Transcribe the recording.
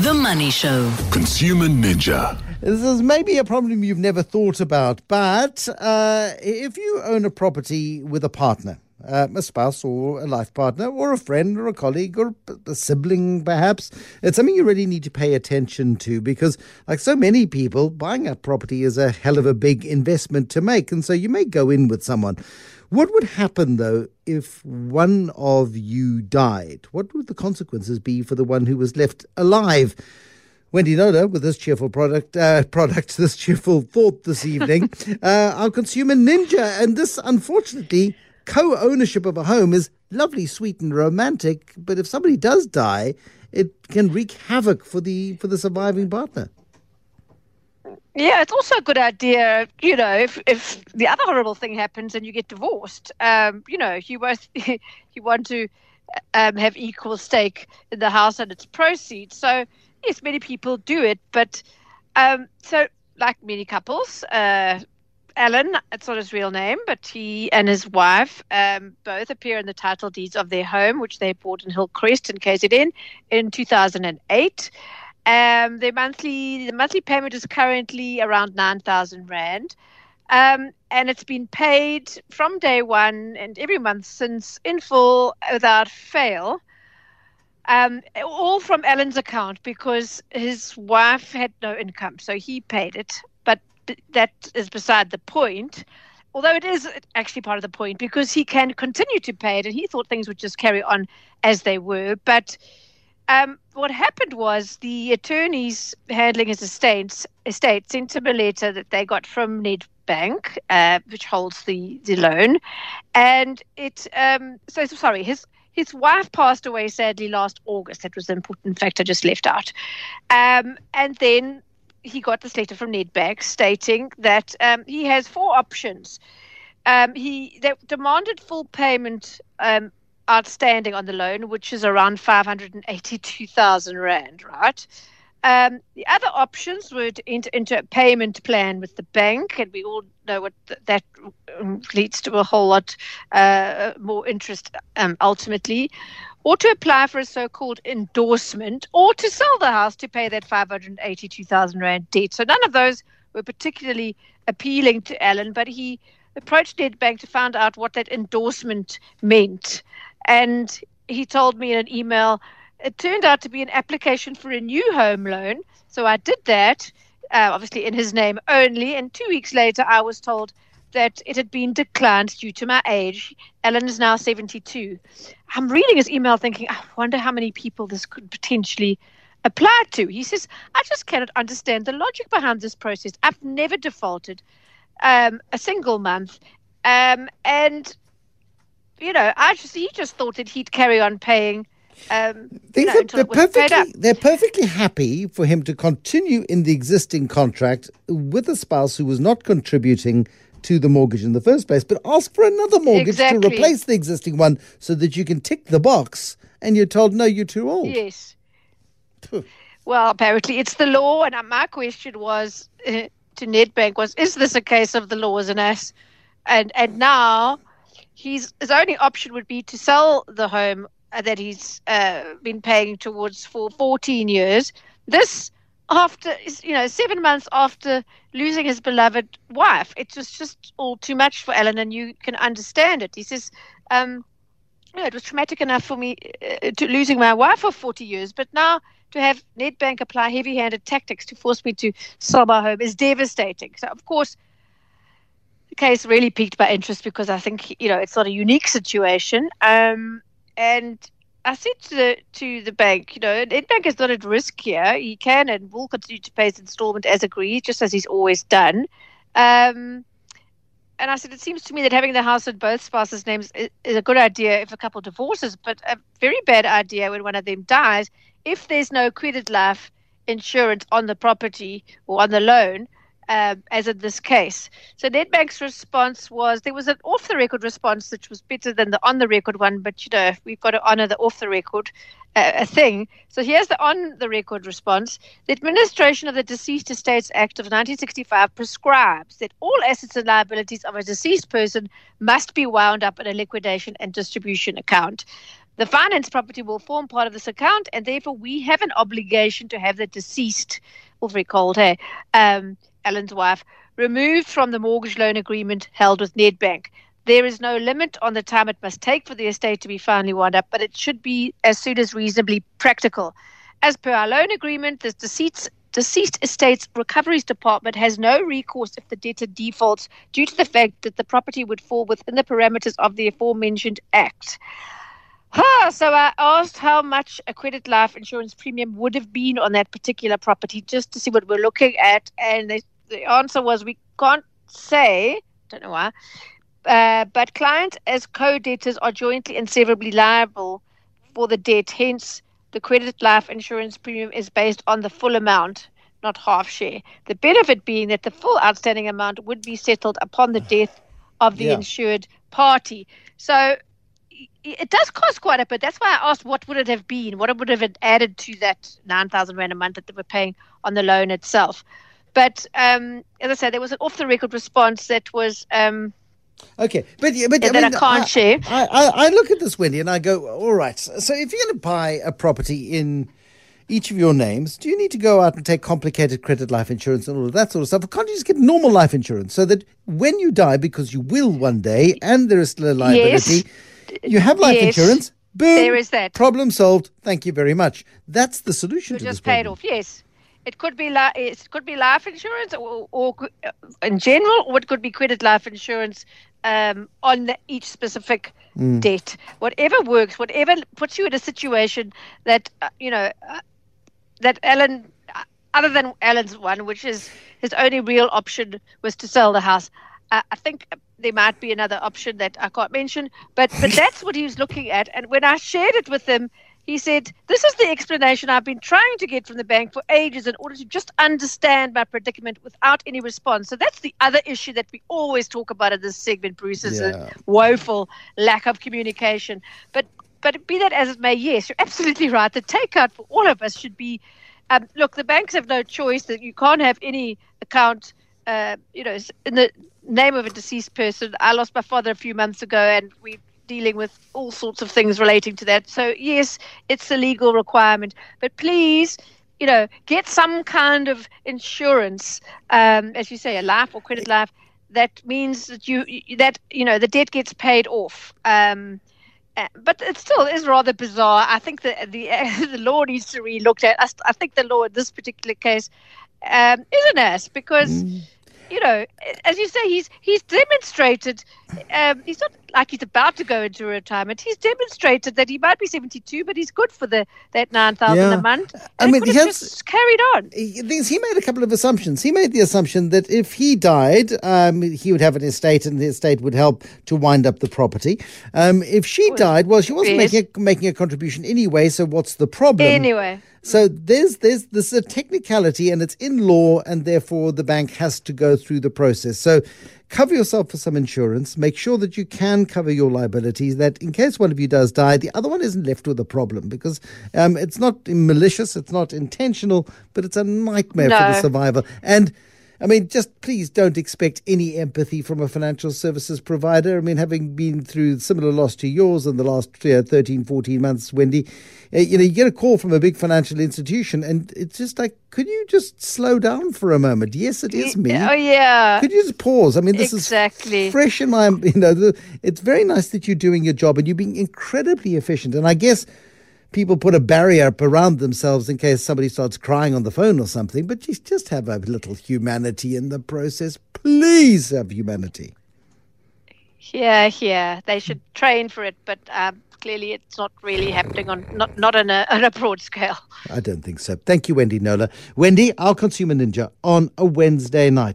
The Money Show. Consumer Ninja. This is maybe a problem you've never thought about, but uh, if you own a property with a partner, uh, a spouse or a life partner, or a friend or a colleague or a sibling, perhaps, it's something you really need to pay attention to because, like so many people, buying a property is a hell of a big investment to make. And so you may go in with someone. What would happen, though, if one of you died? What would the consequences be for the one who was left alive? Wendy Knowler with this cheerful product, uh, product, this cheerful thought this evening. uh, our consumer ninja, and this, unfortunately, co-ownership of a home is lovely, sweet, and romantic. But if somebody does die, it can wreak havoc for the for the surviving partner. Yeah, it's also a good idea, you know, if, if the other horrible thing happens and you get divorced, um, you know, you both you want to um, have equal stake in the house and its proceeds. So yes, many people do it, but um, so like many couples, uh, Alan, it's not his real name, but he and his wife um, both appear in the title deeds of their home, which they bought in Hillcrest in KZN in 2008. Um, their monthly the monthly payment is currently around nine thousand rand, um, and it's been paid from day one and every month since in full without fail. Um, all from Alan's account because his wife had no income, so he paid it. That is beside the point. Although it is actually part of the point because he can continue to pay it, and he thought things would just carry on as they were, but um, what happened was the attorneys handling his estate, estate sent him a letter that they got from Nedbank, uh, which holds the, the loan. And it, um, so sorry, his, his wife passed away sadly last August. That was the important fact I just left out. Um, and then he got this letter from Nedbank stating that um, he has four options. Um, he they demanded full payment um, outstanding on the loan, which is around 582,000 Rand, right? Um, the other options were to enter into a payment plan with the bank, and we all know what th- that leads to a whole lot uh, more interest um, ultimately, or to apply for a so called endorsement, or to sell the house to pay that 582,000 Rand debt. So none of those were particularly appealing to Alan, but he approached Nedbank to find out what that endorsement meant. And he told me in an email, it turned out to be an application for a new home loan. So I did that, uh, obviously in his name only. And two weeks later, I was told that it had been declined due to my age. Ellen is now 72. I'm reading his email thinking, I wonder how many people this could potentially apply to. He says, I just cannot understand the logic behind this process. I've never defaulted um, a single month. Um, and you know, I just he just thought that he'd carry on paying. Um, These know, are, they're perfectly they're perfectly happy for him to continue in the existing contract with a spouse who was not contributing to the mortgage in the first place, but ask for another mortgage exactly. to replace the existing one so that you can tick the box. And you're told no, you're too old. Yes. well, apparently it's the law, and my question was uh, to Nedbank was: Is this a case of the law as an ass? And and now he's his only option would be to sell the home that he's uh, been paying towards for 14 years. This after you know seven months after losing his beloved wife, it was just all too much for Alan, and you can understand it. He says. Um, you know, it was traumatic enough for me uh, to losing my wife for 40 years, but now to have Nedbank apply heavy-handed tactics to force me to sell my home is devastating. So, of course, the case really piqued my interest because I think you know it's not a unique situation. Um, and I said to the to the bank, you know, Nedbank is not at risk here. He can and will continue to pay his instalment as agreed, just as he's always done. Um, and I said, it seems to me that having the house in both spouses' names is, is a good idea if a couple divorces, but a very bad idea when one of them dies if there's no credit life insurance on the property or on the loan um, as in this case. So Nedbank's response was there was an off the record response which was better than the on the record one, but you know we've got to honour the off the record uh, thing. So here's the on the record response: the administration of the Deceased Estates Act of 1965 prescribes that all assets and liabilities of a deceased person must be wound up in a liquidation and distribution account. The finance property will form part of this account, and therefore we have an obligation to have the deceased, or very cold, hey, um, Alan's wife, removed from the mortgage loan agreement held with Nedbank. There is no limit on the time it must take for the estate to be finally wound up, but it should be as soon as reasonably practical. As per our loan agreement, the deceased estate's recoveries department has no recourse if the debtor defaults due to the fact that the property would fall within the parameters of the aforementioned act. Ah, so I asked how much a credit life insurance premium would have been on that particular property just to see what we're looking at. And they, the answer was we can't say, don't know why, uh, but clients as co-debtors are jointly and severally liable for the debt. Hence, the credit life insurance premium is based on the full amount, not half share. The benefit being that the full outstanding amount would be settled upon the death of the Yeah. insured party. So it does cost quite a bit. That's why I asked what would it have been, what it would have added to that nine thousand rand a month that they were paying on the loan itself. But um, as I said, there was an off-the-record response that was um, Okay, but yeah, but that I, I can't share. I, I, I look at this, Wendy, and I go, all right. So if you're going to buy a property in each of your names, do you need to go out and take complicated credit life insurance and all of that sort of stuff? Or can't you just get normal life insurance so that when you die, because you will one day, and there is still a liability, you have life Yes. insurance. Boom. There is that. Problem solved. Thank you very much. That's the solution You to just this paid problem. off. Yes, it could be li- it could be life insurance, or, or uh, in general, or it could be credit life insurance um, on the, each specific Mm. debt. Whatever works, whatever puts you in a situation that uh, you know uh, that Alan, uh, other than Alan's one, which is his only real option was to sell the house. I think there might be another option that I can't mention, but but that's what he was looking at. And when I shared it with him, he said, "This is the explanation I've been trying to get from the bank for ages in order to just understand my predicament without any response." So that's the other issue that we always talk about in this segment, Bruce, is Yeah. a woeful lack of communication. But but be that as it may, yes, you're absolutely right. The takeout for all of us should be um, look, the banks have no choice that you can't have any account, uh, you know, in the name of a deceased person. I lost my father a few months ago, and we're dealing with all sorts of things relating to that. So, yes, it's a legal requirement, but please. You know, get some kind of insurance, um, as you say, a life or credit life. That means that you that you know the debt gets paid off. Um, uh, but it still is rather bizarre. I think that the the law needs to be looked at. I, I think the law in this particular case um, is an ass because you know, as you say, he's he's demonstrated. Um, he's not like he's about to go into retirement. He's demonstrated that he might be seventy two, but he's good for the that nine thousand Yeah. a month. I mean, he has- just carried on. he, he made a couple of assumptions. He made the assumption that if he died, um, he would have an estate, and the estate would help to wind up the property. Um, if she died, well, she wasn't yes. making a, making a contribution anyway. So what's the problem? Anyway, So there's there's this is a technicality, and it's in law, and therefore the bank has to go through the process. So cover yourself for some insurance. Make sure that you can cover your liabilities. That in case one of you does die, the other one isn't left with a problem because um, it's not malicious, it's not intentional, but it's a nightmare for the survivor. And I mean, just please don't expect any empathy from a financial services provider. I mean, having been through similar loss to yours in the last uh, 13, 14 months, Wendy, uh, you know, you get a call from a big financial institution and it's just like, could you just slow down for a moment? Yes, it is me. oh yeah, Could you just pause? I mean, this Exactly. is fresh in my, you know, the, it's very nice that you're doing your job and you're being incredibly efficient. And I guess people put a barrier up around themselves in case somebody starts crying on the phone or something, but just, just have a little humanity in the process. Please have humanity. yeah, yeah. They should train for it, but um, clearly it's not really happening on not not on a on a broad scale. I don't think so. Thank you, Wendy Knowler. Wendy, our consumer ninja on a Wednesday night.